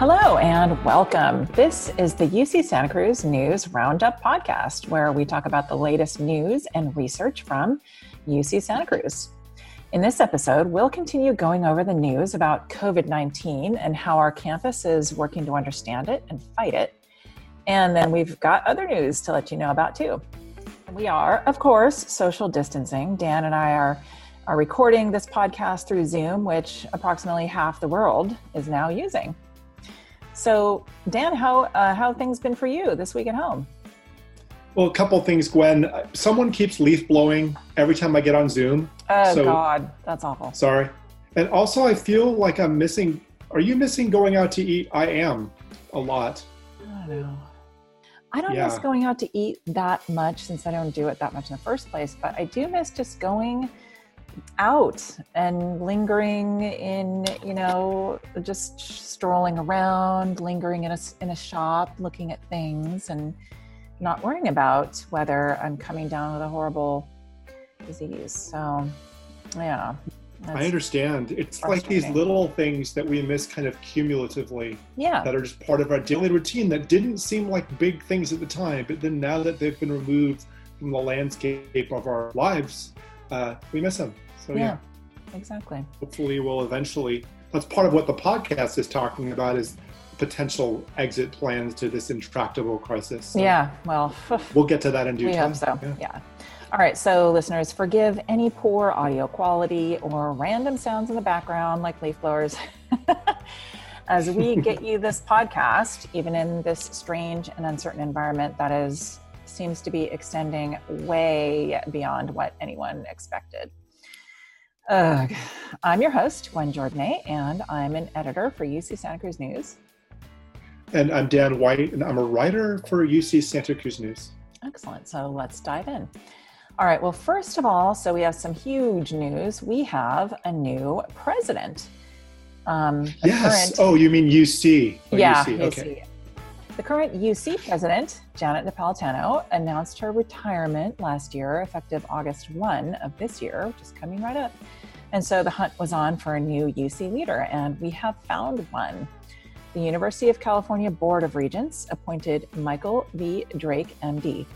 Hello and welcome. This is the UC Santa Cruz News Roundup podcast, where we talk about the latest news and research from UC Santa Cruz. In this episode, we'll continue going over the news about COVID 19 and how our campus is working to understand it and fight it. And then we've got other news to let you know about too. We are, of course, social distancing. Dan and I are, are recording this podcast through Zoom, which approximately half the world is now using. So, Dan, how uh, how things been for you this week at home? Well, a couple things, Gwen. Someone keeps leaf blowing every time I get on Zoom. Oh so, God, that's awful. Sorry. And also, I feel like I'm missing. Are you missing going out to eat? I am a lot. I know. I don't yeah. miss going out to eat that much since I don't do it that much in the first place, but I do miss just going out and lingering in, you know, just strolling around, lingering in a, in a shop, looking at things and not worrying about whether I'm coming down with a horrible disease. So, yeah. I understand. It's like these little things that we miss kind of cumulatively. Yeah. That are just part of our daily routine that didn't seem like big things at the time, but then now that they've been removed from the landscape of our lives, uh, we miss them. So yeah, yeah, exactly. Hopefully, we'll eventually. That's part of what the podcast is talking about is potential exit plans to this intractable crisis. So yeah, well, we'll get to that in due we time. Hope so. Yeah. yeah. All right, so listeners, forgive any poor audio quality or random sounds in the background, like leaf blowers, as we get you this podcast, even in this strange and uncertain environment that is seems to be extending way beyond what anyone expected. Ugh. I'm your host, Gwen Jourdonnais, and I'm an editor for UC Santa Cruz News. And I'm Dan White, and I'm a writer for UC Santa Cruz News. Excellent. So let's dive in. All right. Well, first of all, so we have some huge news. We have a new president. Um, yes. Current, oh, you mean UC? Oh, yeah. UC. Okay. The current UC president, Janet Napolitano, announced her retirement last year, effective August 1 of this year, which is coming right up. And so the hunt was on for a new UC leader, and we have found one. The University of California Board of Regents appointed Michael V. Drake, MD,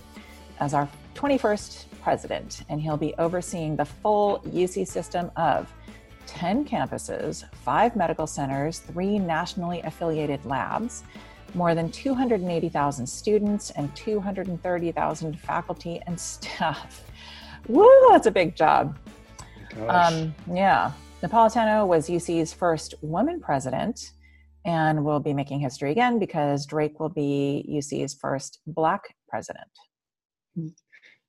as our 21st president, and he'll be overseeing the full UC system of 10 campuses, five medical centers, three nationally affiliated labs, more than 280,000 students and 230,000 faculty and staff. Woo, that's a big job. Um, yeah. Napolitano was UC's first woman president and will be making history again because Drake will be UC's first black president.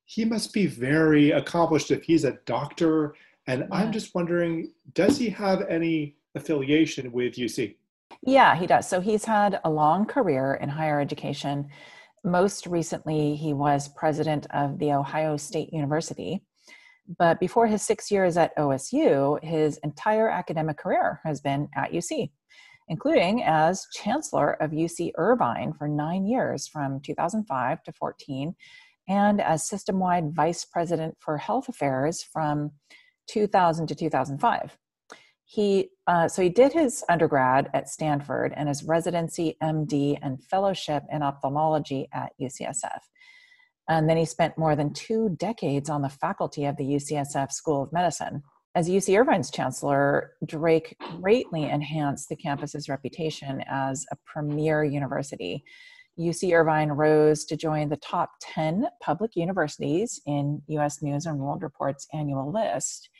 He must be very accomplished if he's a doctor. And yeah. I'm just wondering does he have any affiliation with UC? Yeah, he does. So he's had a long career in higher education. Most recently, he was president of the Ohio State University. But before his six years at OSU, his entire academic career has been at UC, including as chancellor of UC Irvine for nine years from 2005 to 14, and as system wide vice president for health affairs from 2000 to 2005 he uh, so he did his undergrad at stanford and his residency md and fellowship in ophthalmology at ucsf and then he spent more than two decades on the faculty of the ucsf school of medicine. As uc irvine's chancellor drake greatly enhanced the campus's reputation as a premier university. UC Irvine rose to join the top 10 public universities in US News and World Report's annual list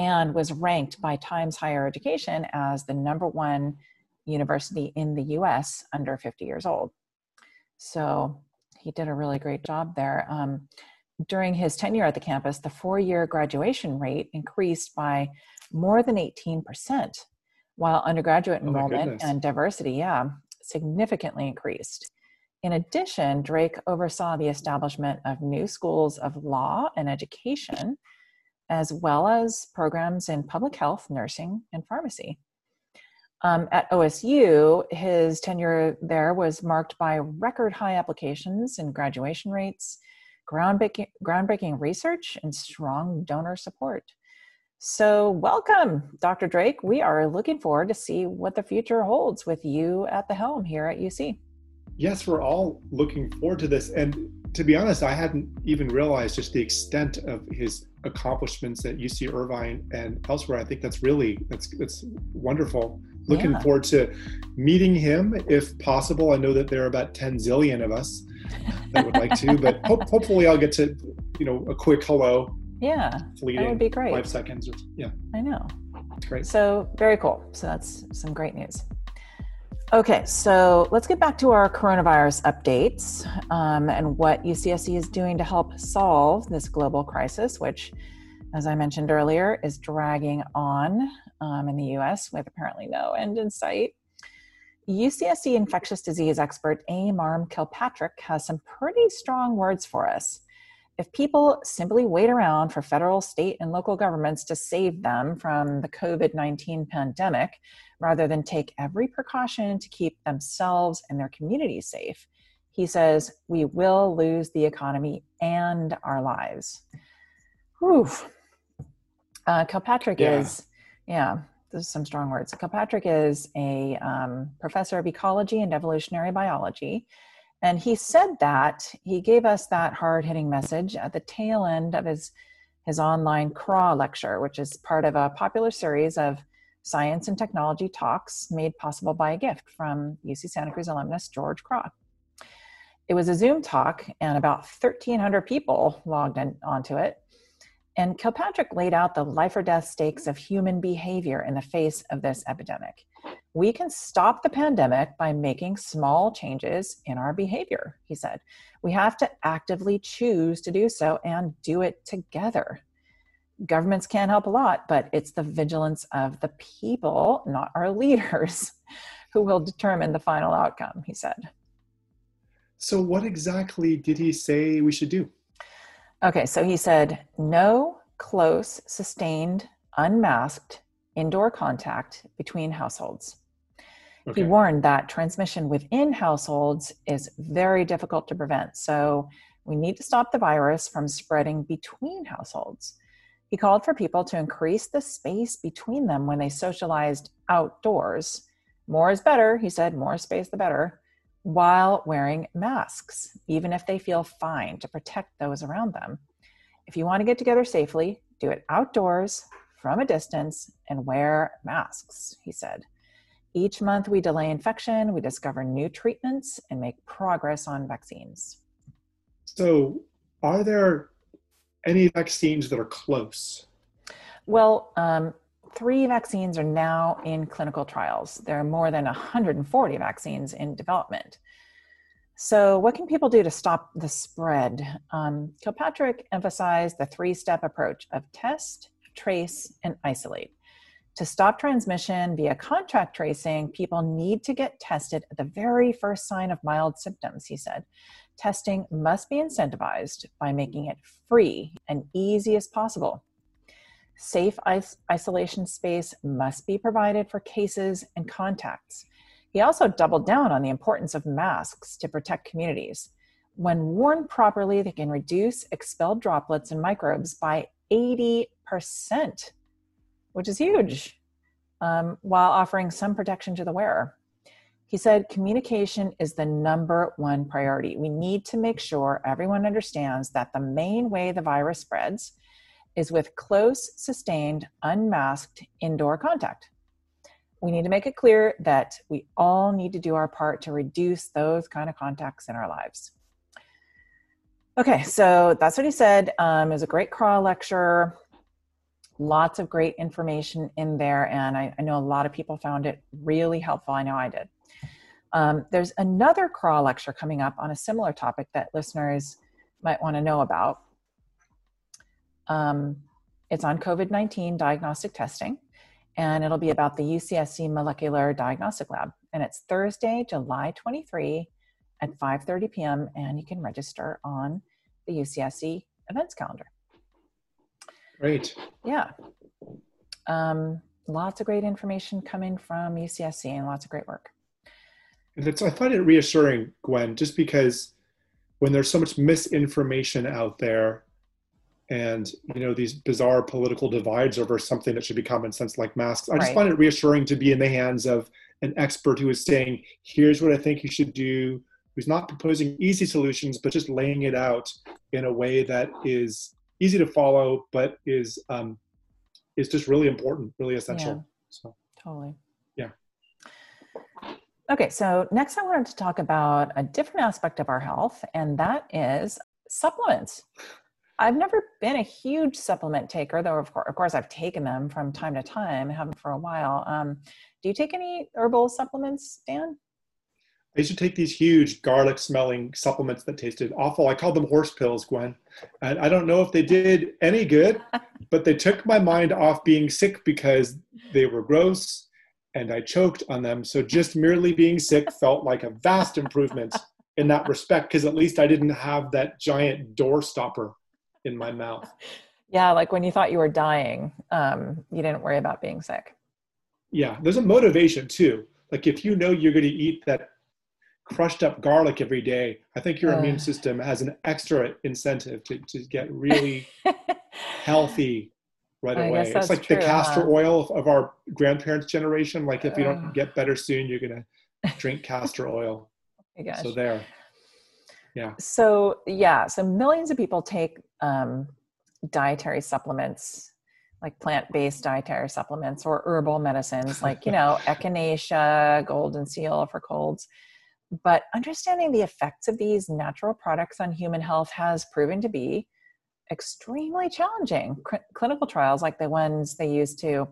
and was ranked by Times Higher Education as the number one university in the US under 50 years old. So he did a really great job there. Um, during his tenure at the campus, the four year graduation rate increased by more than 18%, while undergraduate oh enrollment and diversity, yeah, significantly increased. In addition, Drake oversaw the establishment of new schools of law and education as well as programs in public health, nursing, and pharmacy. Um, at OSU, his tenure there was marked by record high applications and graduation rates, groundbreaking, groundbreaking research, and strong donor support. So, welcome, Dr. Drake. We are looking forward to see what the future holds with you at the helm here at UC. Yes, we're all looking forward to this. And to be honest, I hadn't even realized just the extent of his accomplishments at UC Irvine and elsewhere. I think that's really that's that's wonderful. Looking yeah. forward to meeting him if possible. I know that there are about 10 zillion of us that would like to, but ho- hopefully I'll get to, you know, a quick hello. Yeah. Fleeting, that would be great. Five seconds. Or, yeah. I know. That's great. So very cool. So that's some great news. Okay, so let's get back to our coronavirus updates um, and what UCSC is doing to help solve this global crisis, which, as I mentioned earlier, is dragging on um, in the US with apparently no end in sight. UCSC infectious disease expert A. Marm Kilpatrick has some pretty strong words for us. If people simply wait around for federal, state, and local governments to save them from the COVID 19 pandemic, rather than take every precaution to keep themselves and their communities safe, he says, we will lose the economy and our lives. Whew. Uh, Kilpatrick yeah. is, yeah, those are some strong words. Kilpatrick is a um, professor of ecology and evolutionary biology. And he said that, he gave us that hard hitting message at the tail end of his, his online Kraw lecture, which is part of a popular series of science and technology talks made possible by a gift from UC Santa Cruz alumnus George Kraw. It was a Zoom talk, and about 1,300 people logged in, onto it. And Kilpatrick laid out the life or death stakes of human behavior in the face of this epidemic. We can stop the pandemic by making small changes in our behavior, he said. We have to actively choose to do so and do it together governments can help a lot, but it's the vigilance of the people, not our leaders, who will determine the final outcome, he said. So, what exactly did he say we should do? Okay, so he said no close, sustained, unmasked indoor contact between households. Okay. He warned that transmission within households is very difficult to prevent. So, we need to stop the virus from spreading between households. He called for people to increase the space between them when they socialized outdoors. More is better, he said, more space the better, while wearing masks, even if they feel fine to protect those around them. If you want to get together safely, do it outdoors from a distance and wear masks, he said. Each month we delay infection, we discover new treatments, and make progress on vaccines. So, are there any vaccines that are close? Well, um, three vaccines are now in clinical trials. There are more than 140 vaccines in development. So, what can people do to stop the spread? Um, Kilpatrick emphasized the three step approach of test, trace, and isolate. To stop transmission via contact tracing, people need to get tested at the very first sign of mild symptoms, he said testing must be incentivized by making it free and easy as possible. Safe is- isolation space must be provided for cases and contacts. He also doubled down on the importance of masks to protect communities. When worn properly, they can reduce expelled droplets and microbes by 80%, which is huge, um, while offering some protection to the wearer. He said communication is the number one priority. We need to make sure everyone understands that the main way the virus spreads is with close, sustained, unmasked indoor contact. We need to make it clear that we all need to do our part to reduce those kind of contacts in our lives. Okay, so that's what he said. Um, it was a great Kraw lecture. Lots of great information in there, and I, I know a lot of people found it really helpful. I know I did. Um, there's another Kraw lecture coming up on a similar topic that listeners might want to know about. Um, it's on COVID 19 diagnostic testing, and it'll be about the UCSC Molecular Diagnostic Lab. And it's Thursday, July 23 at 5.30 p.m., and you can register on the UCSC events calendar. Great. Yeah. Um, lots of great information coming from UCSC and lots of great work. And that's, I find it reassuring, Gwen, just because when there's so much misinformation out there and you know these bizarre political divides over something that should be common sense like masks i just Right. find it reassuring to be in the hands of an expert who is saying here's what i think you should do who's not proposing easy solutions but just laying it out in a way that is easy to follow but is um, is just really important really essential Yeah. so Totally. Okay, so next I wanted to talk about a different aspect of our health, and that is supplements. I've never been a huge supplement taker, though, of course, of course I've taken them from time to time, haven't for a while. Um, do you take any herbal supplements, Dan? I used to take these huge garlic smelling supplements that tasted awful. I called them horse pills, Gwen. And I don't know if they did any good, but they took my mind off being sick because they were gross and I choked on them. So just merely being sick felt like a vast improvement in that respect because at least I didn't have that giant door stopper in my mouth. Yeah, like when you thought you were dying, um, you didn't worry about being sick. Yeah, there's a motivation too. Like if you know you're going to eat that crushed up garlic every day, I think your Uh. immune system has an extra incentive to, to get really healthy right I away. It's like true, the castor huh? oil of, our grandparents' generation. Like if you don't get better soon, you're going to drink castor oil. Guess. So there. Yeah. So yeah, so millions of people take um, dietary supplements, like plant-based dietary supplements or herbal medicines, like you know echinacea, golden seal for colds. But understanding the effects of these natural products on human health has proven to be extremely challenging. Cl- clinical trials, like the ones they use to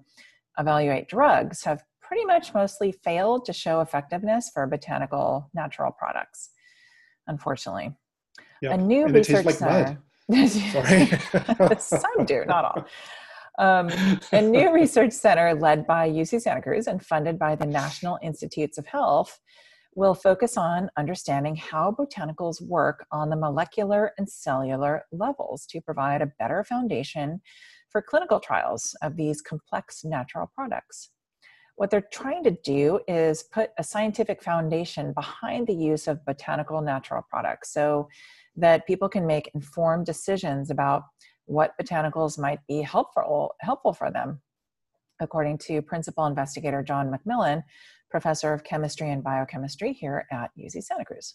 evaluate drugs, have pretty much mostly failed to show effectiveness for botanical natural products unfortunately. Yeah. A new And research like center. Sorry. Some do, not all. Um, a new research center led by UC Santa Cruz and funded by the National Institutes of Health will focus on understanding how botanicals work on the molecular and cellular levels to provide a better foundation for clinical trials of these complex natural products. What they're trying to do is put a scientific foundation behind the use of botanical natural products so that people can make informed decisions about what botanicals might be helpful helpful for them according to principal investigator John MacMillan professor of chemistry and biochemistry here at UC Santa Cruz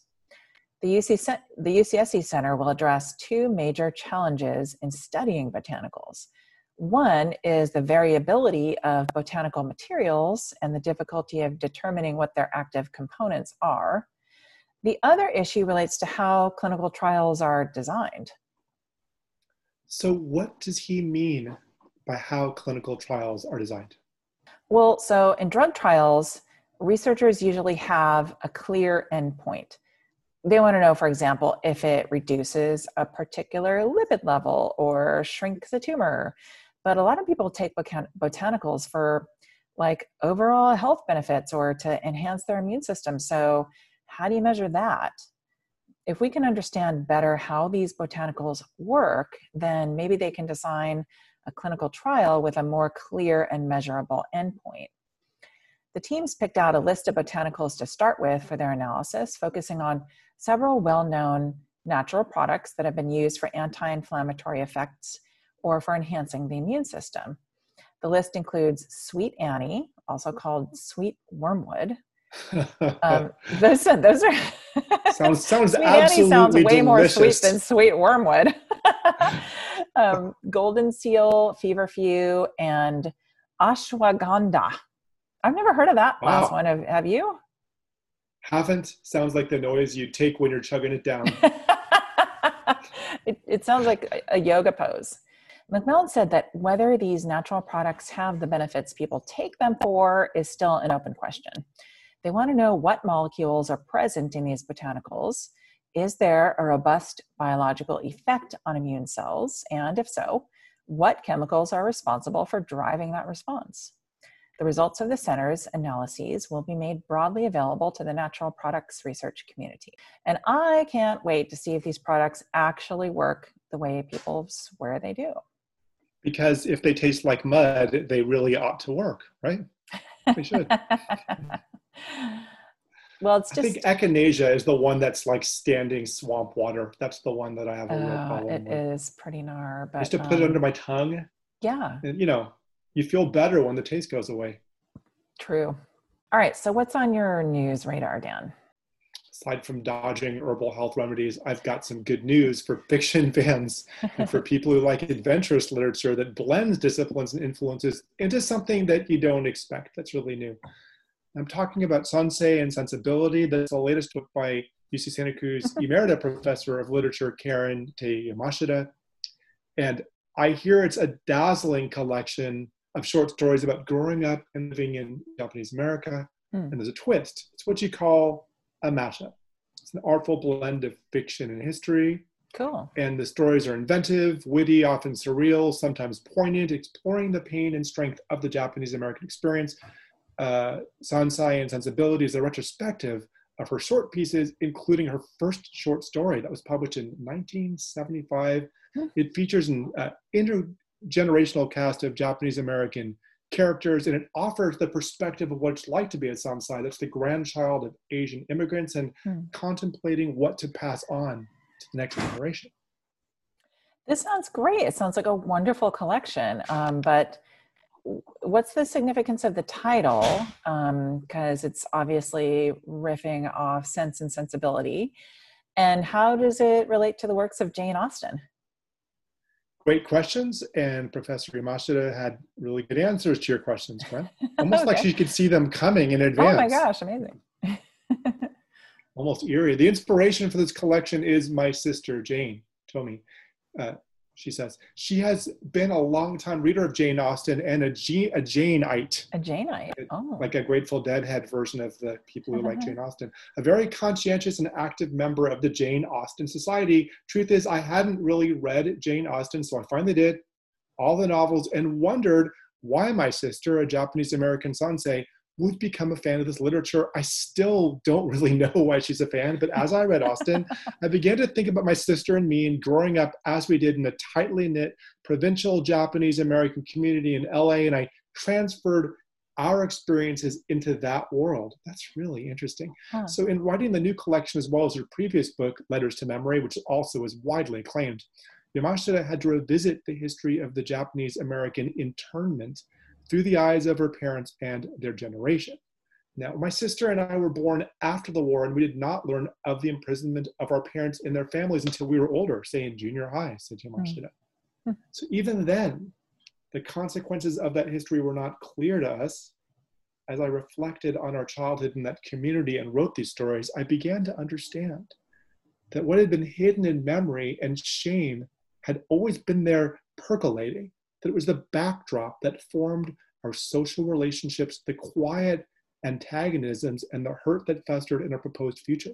the, UC, the UCSC Center will address two major challenges in studying botanicals. One is the variability of botanical materials and the difficulty of determining what their active components are. The other issue relates to how clinical trials are designed. so what does he mean by how clinical trials are designed? Well, so in drug trials, researchers usually have a clear endpoint. They want to know, for example, if it reduces a particular lipid level or shrinks a tumor. But a lot of people take botan- botanicals for like overall health benefits or to enhance their immune system. So, how do you measure that? If we can understand better how these botanicals work, then maybe they can design a clinical trial with a more clear and measurable endpoint. The teams picked out a list of botanicals to start with for their analysis, focusing on several well known natural products that have been used for anti inflammatory effects or for enhancing the immune system. The list includes sweet Annie, also called sweet wormwood. Um, those, those are sounds sounds sweet Annie sounds way more sweet than sweet wormwood. um, golden seal, feverfew, and ashwagandha. I've never heard of that last one. Have, have you? Haven't sounds like the noise you take when you're chugging it down. it, it sounds like a yoga pose. MacMillan said that whether these natural products have the benefits people take them for is still an open question. They want to know what molecules are present in these botanicals. Is there a robust biological effect on immune cells? And if so, what chemicals are responsible for driving that response? The results of the center's analyses will be made broadly available to the natural products research community. And I can't wait to see if these products actually work the way people swear they do. because if they taste like mud, they really ought to work, right? They should. Well, it's just. I think echinacea is the one that's like standing swamp water. That's the one that I have a real uh, problem it with. It is pretty gnar. But used to put it um, under my tongue, yeah, and you know, you feel better when the taste goes away. true. All right. So what's on your news radar, Dan? Aside from dodging herbal health remedies, I've got some good news for fiction fans and for people who like adventurous literature that blends disciplines and influences into something that you don't expect that's really new. I'm talking about Sansei and Sensibility. That's the latest book by UC Santa Cruz Emerita Professor of Literature Karen Tei Yamashita. And I hear it's a dazzling collection of short stories about growing up and living in Japanese America. Hmm. And there's a twist. It's what you call a mashup. It's an artful blend of fiction and history. Cool. And the stories are inventive, witty, often surreal, sometimes poignant, exploring the pain and strength of the Japanese American experience. Uh, Sansei and Sensibility is a retrospective of her short pieces, including her first short story that was published in 1975. Hmm. It features an uh, intergenerational cast of Japanese American characters, and it offers the perspective of what it's like to be a Sansei. That's the grandchild of Asian immigrants and Hmm. contemplating what to pass on to the next generation. This sounds great. It sounds like a wonderful collection. Um, but what's the significance of the title? Because it's obviously riffing off Sense and Sensibility. And how does it relate to the works of Jane Austen? Great questions, and Professor Yamashita had really good answers to your questions, Gwen. Almost like she could see them coming in advance. Oh my gosh, amazing. Almost eerie. The inspiration for this collection is my sister, Jane Tomei. Uh, she says she has been a long-time reader of Jane Austen and a, G- a Janeite. A Janeite. Oh. like a Grateful Dead head version of the people who like Mhm. Jane Austen. A very conscientious and active member of the Jane Austen Society. Truth is, I hadn't really read Jane Austen, so I finally did all the novels and wondered why my sister, a Japanese American sansei, would become a fan of this literature. I still don't really know why she's a fan, but as I read Austen, I began to think about my sister and me and growing up as we did in a tightly knit provincial Japanese American community in LA, and I transferred our experiences into that world. That's really interesting. Huh. So, in writing the new collection as well as her previous book, Letters to Memory, which also is widely acclaimed, Yamashita had to revisit the history of the Japanese American internment through the eyes of her parents and their generation. Now, my sister and I were born after the war, and we did not learn of the imprisonment of our parents and their families until we were older, say in junior high, said Yamashita. Hmm. So, even then, the consequences of that history were not clear to us. As I reflected on our childhood in that community and wrote these stories, I began to understand that what had been hidden in memory and shame had always been there percolating, that it was the backdrop that formed our social relationships, the quiet antagonisms, and the hurt that festered in our proposed future.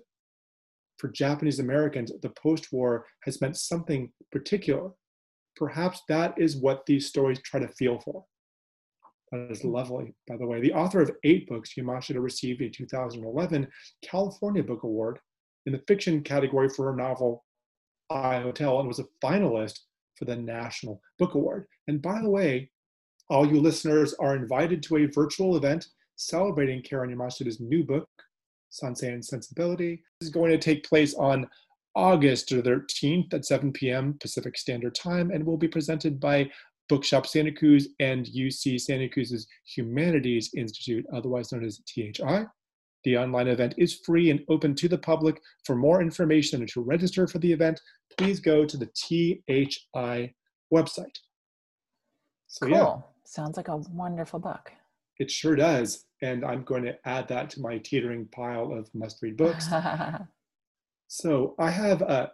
For Japanese Americans, the post war has meant something particular. Perhaps that is what these stories try to feel for. That is lovely, by the way. The author of eight books, Yamashita received a 2011 California Book Award in the fiction category for her novel I Hotel and was a finalist for the National Book Award. And by the way, all you listeners are invited to a virtual event celebrating Karen Yamashita's new book, Sansei and Sensibility. This is going to take place on August 13th at 7 p.m. Pacific Standard Time and will be presented by Bookshop Santa Cruz and UC Santa Cruz's Humanities Institute, otherwise known as THI. The online event is free and open to the public. For more information and to register for the event, please go to the THI website. So, cool. yeah, Sounds like a wonderful book. it sure does. And I'm going to add that to my teetering pile of must read books. So I have a,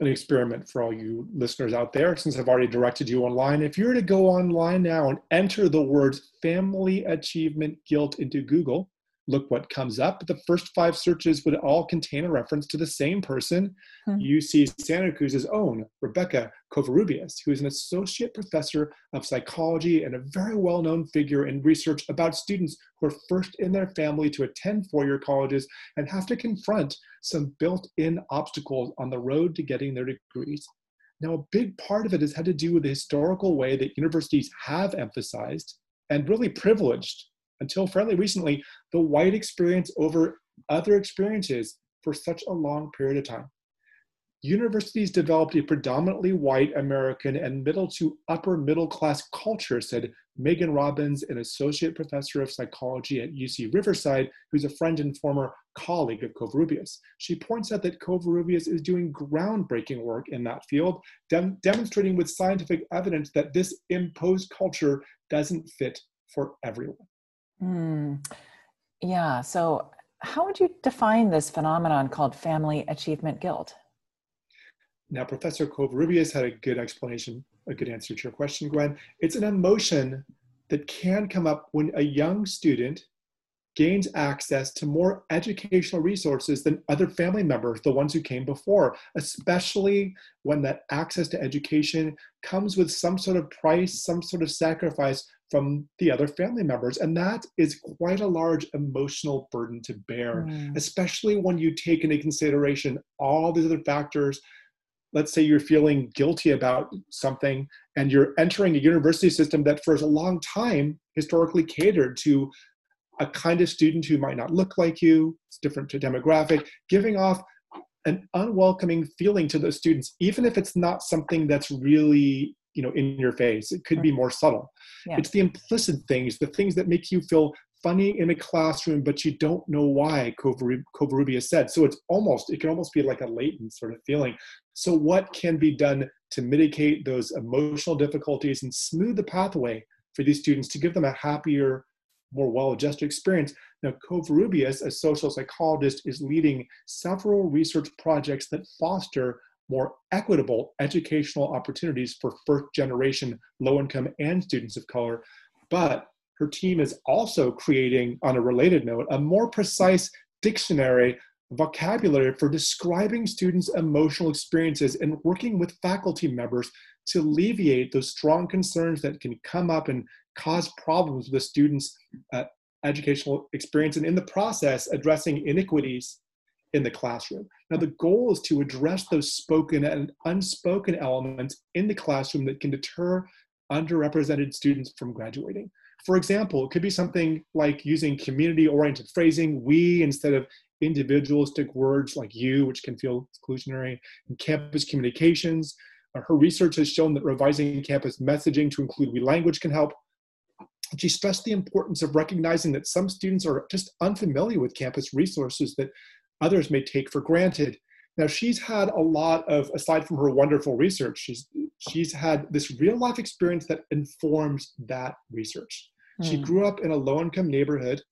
an experiment for all you listeners out there, since I've already directed you online. If you were to go online now and enter the words family achievement guilt into Google, look what comes up. The first five searches would all contain a reference to the same person, Hmm. UC Santa Cruz's own Rebecca Covarrubias, who is an associate professor of psychology and a very well known figure in research about students who are first in their family to attend four year colleges and have to confront some built in obstacles on the road to getting their degrees. Now, a big part of it has had to do with the historical way that universities have emphasized and really privileged, until fairly recently, the white experience over other experiences for such a long period of time. Universities developed a predominantly white American and middle to upper middle class culture, said Megan Robbins, an associate professor of psychology at UC Riverside, who's a friend and former colleague of Covarrubias. She points out that Covarrubias is doing groundbreaking work in that field, dem- demonstrating with scientific evidence that this imposed culture doesn't fit for everyone. Mm. Yeah. So, how would you define this phenomenon called family achievement guilt? Now, Professor Covarrubias had a good explanation, a good answer to your question, Gwen. It's an emotion that can come up when a young student gains access to more educational resources than other family members, the ones who came before, especially when that access to education comes with some sort of price, some sort of sacrifice from the other family members. And that is quite a large emotional burden to bear, mm. especially when you take into consideration all these other factors let's say you're feeling guilty about something and you're entering a university system that for a long time historically catered to a kind of student who might not look like you it's different to demographic giving off an unwelcoming feeling to those students even if it's not something that's really you know in your face it could be more subtle yeah. it's the implicit things the things that make you feel funny in a classroom, but you don't know why, Covarrubias said. So it's almost, it can almost be like a latent sort of feeling. So, what can be done to mitigate those emotional difficulties and smooth the pathway for these students to give them a happier, more well adjusted experience? Now, Covarrubias, a social psychologist, is leading several research projects that foster more equitable educational opportunities for first generation low income and students of color. But her team is also creating, on a related note, a more precise dictionary vocabulary for describing students' emotional experiences and working with faculty members to alleviate those strong concerns that can come up and cause problems with students' uh, educational experience, and in the process, addressing inequities in the classroom. Now, the goal is to address those spoken and unspoken elements in the classroom that can deter underrepresented students from graduating. For example, it could be something like using community oriented phrasing, we instead of individualistic words like you, which can feel exclusionary, and campus communications. Uh, her research has shown that revising campus messaging to include we language can help. She stressed the importance of recognizing that some students are just unfamiliar with campus resources that others may take for granted. Now she's had a lot of, aside from her wonderful research, she's she's had this real life experience that informs that research. Mm. She hmm. grew up in a low income neighborhood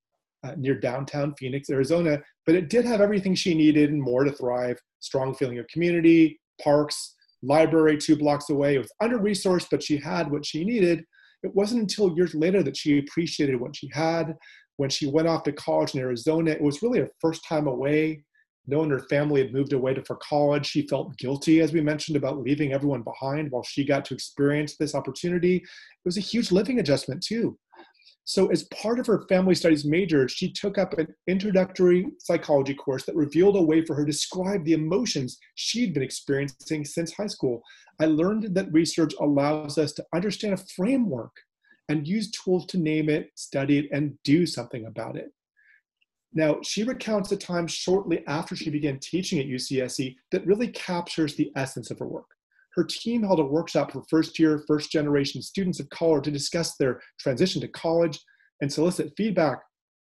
uh, near downtown Phoenix, Arizona, but it did have everything she needed and more to thrive strong feeling of community, parks, library two blocks away. It was under resourced, but she had what she needed. It wasn't until years later that she appreciated what she had. When she went off to college in Arizona, it was really her first time away No knowing her family had moved away to for college, she felt guilty, as we mentioned, about leaving everyone behind while she got to experience this opportunity. It was a huge living adjustment, too. So, as part of her family studies major, she took up an introductory psychology course that revealed a way for her to describe the emotions she'd been experiencing since high school. I learned that research allows us to understand a framework and use tools to name it, study it, and do something about it. Now, she recounts a time shortly after she began teaching at UCSC that really captures the essence of her work. Her team held a workshop for first year, first generation students of color to discuss their transition to college and solicit feedback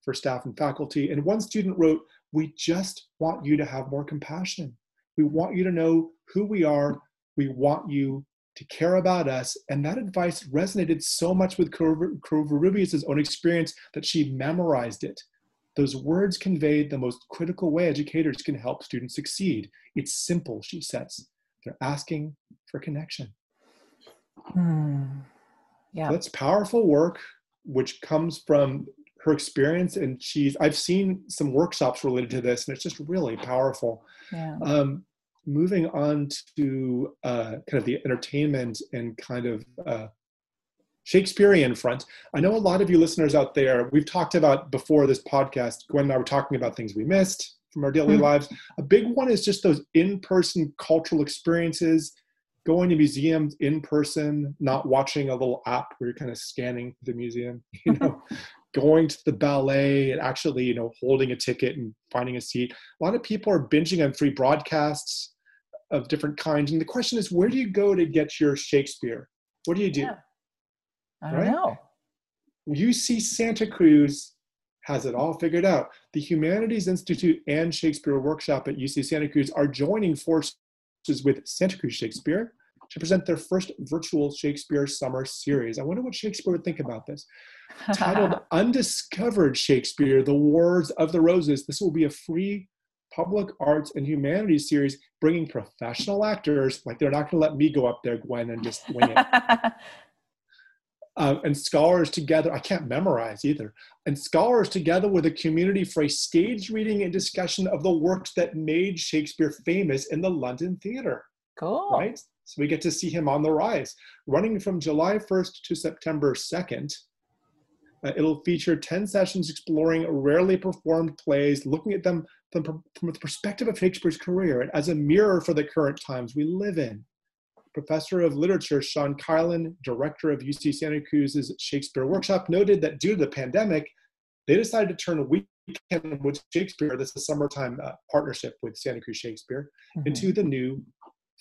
for staff and faculty. And one student wrote, We just want you to have more compassion. We want you to know who we are. We want you to care about us. And that advice resonated so much with Covarrubias' own experience that she memorized it those words conveyed the most critical way educators can help students succeed. It's simple, she says. They're asking for connection. Hmm. Yeah. That's powerful work, which comes from her experience. And she's, I've seen some workshops related to this, and it's just really powerful. Yeah. Um, moving on to uh, kind of the entertainment and kind of uh, Shakespearean front. I know a lot of you listeners out there, we've talked about before this podcast, Gwen and I were talking about things we missed from our daily mm-hmm. lives. A big one is just those in person cultural experiences, going to museums in person, not watching a little app where you're kind of scanning the museum. You know, going to the ballet and actually, you know, holding a ticket and finding a seat. A lot of people are binging on free broadcasts of different kinds. And the question is, where do you go to get your Shakespeare? What do you do? Yeah. I don't right? know. UC Santa Cruz has it all figured out. The Humanities Institute and Shakespeare Workshop at UC Santa Cruz are joining forces with Santa Cruz Shakespeare to present their first virtual Shakespeare summer series. I wonder what Shakespeare would think about this. Titled Undiscovered Shakespeare The Wars of the Roses. This will be a free public arts and humanities series bringing professional actors. Like they're not going to let me go up there, Gwen, and just wing it. uh, and scholars together. I can't memorize either. And scholars together with a community for a stage reading and discussion of the works that made Shakespeare famous in the London theater. Cool. Right? So we get to see him on the rise. Running from July 1st to September 2nd, uh, it'll feature 10 sessions exploring rarely performed plays, looking at them from, from the perspective of Shakespeare's career and as a mirror for the current times we live in. Professor of Literature Sean Keilen, director of UC Santa Cruz's Shakespeare Workshop, noted that due to the pandemic, they decided to turn a weekend with Shakespeare, this is summertime uh, partnership with Santa Cruz Shakespeare, mm-hmm. into the new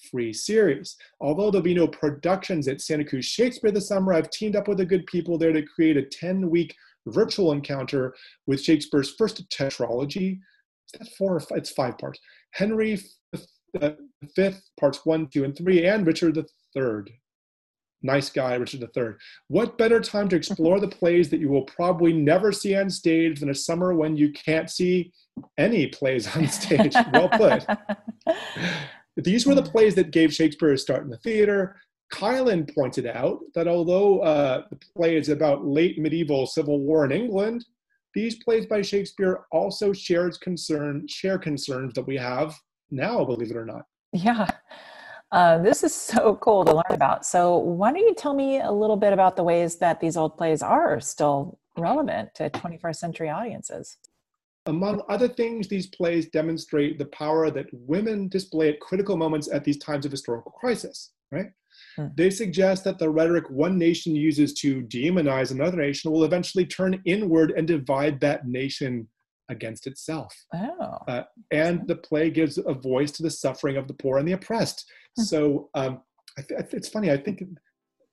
free series. Although there'll be no productions at Santa Cruz Shakespeare this summer, I've teamed up with the good people there to create a 10 week virtual encounter with Shakespeare's first tetralogy. Is that four? It's five parts. Henry the fifth, parts one, two, and three, and Richard the Third. Nice guy, Richard III. What better time to explore the plays that you will probably never see on stage than a summer when you can't see any plays on stage? well put. These were the plays that gave Shakespeare a start in the theater. Keilen pointed out that although uh, the play is about late medieval civil war in England, these plays by Shakespeare also shares concern, share concerns that we have now, believe it or not. Yeah. Uh, this is so cool to learn about. So, why don't you tell me a little bit about the ways that these old plays are still relevant to 21st century audiences? Among other things, these plays demonstrate the power that women display at critical moments at these times of historical crisis, right? Hmm. They suggest that the rhetoric one nation uses to demonize another nation will eventually turn inward and divide that nation against itself. Oh. Uh, and the play gives a voice to the suffering of the poor and the oppressed. Mm-hmm. So um, I th- it's funny, I think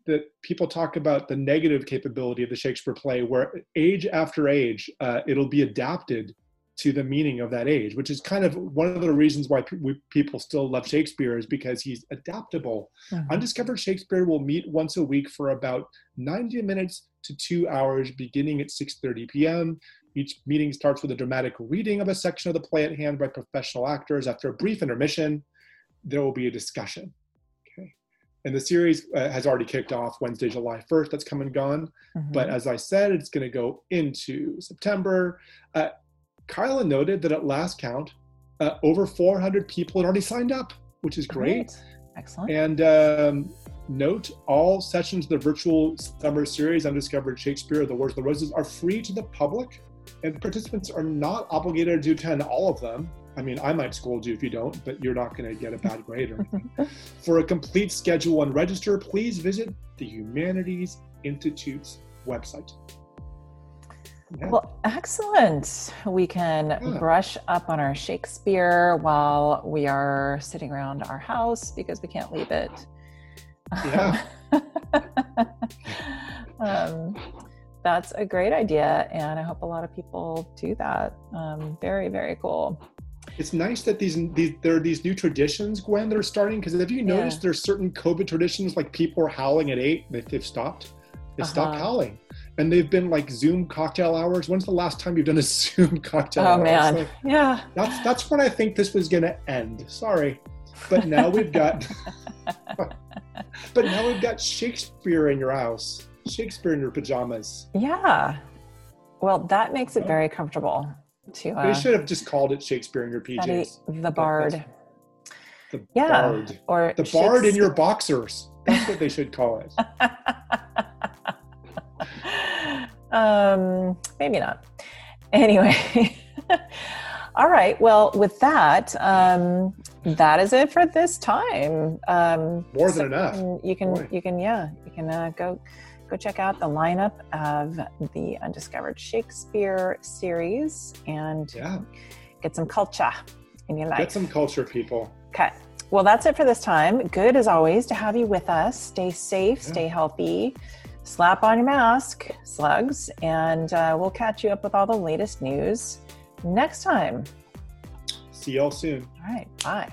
that people talk about the negative capability of the Shakespeare play, where age after age, uh, it'll be adapted to the meaning of that age, which is kind of one of the reasons why we, people still love Shakespeare is because he's adaptable. Mm-hmm. Undiscovered Shakespeare will meet once a week for about 90 minutes to two hours, beginning at 6:30 p.m. Each meeting starts with a dramatic reading of a section of the play at hand by professional actors. After a brief intermission, there will be a discussion. And the series uh, has already kicked off Wednesday, July 1st. That's come and gone. Mm-hmm. But as I said, it's going to go into September. Uh, Kyla noted that at last count, uh, over 400 people had already signed up, which is great. great. Excellent. And um, note all sessions of the virtual summer series Undiscovered Shakespeare, The Wars of the Roses, are free to the public and participants are not obligated to attend all of them. I mean, I might scold you if you don't, but you're not going to get a bad grade. Or anything. For a complete schedule and register, please visit the Humanities Institute's website. Yeah. Well, excellent. We can yeah. brush up on our Shakespeare while we are sitting around our house because we can't leave it. Yeah. um, that's a great idea and i hope a lot of people do that um, very very cool it's nice that these, these there are these new traditions gwen that are starting because have you noticed yeah. there's certain covid traditions like people are howling at eight they've stopped they uh-huh. stopped howling and they've been like zoom cocktail hours when's the last time you've done a zoom cocktail oh hour? man like, yeah that's that's when i think this was going to end sorry but now we've got but now we've got shakespeare in your house Shakespeare in your pajamas. Yeah. Well, that makes it very comfortable to. Uh, they should have just called it Shakespeare in your PJs. the Bard. The yeah, Bard. Or the Bard in your boxers. That's what they should call it. um, maybe not. Anyway. All right. Well, with that, um, that is it for this time. Um, More than so enough. You can, Boy. you can, yeah, you can uh, go go check out the lineup of the Undiscovered Shakespeare series and Yeah. get some culture in your life. Get some culture, people. Okay. Well, that's it for this time. Good as always to have you with us. Stay safe, Yeah. stay healthy, slap on your mask, slugs, and uh, we'll catch you up with all the latest news next time. See y'all soon. All right. Bye.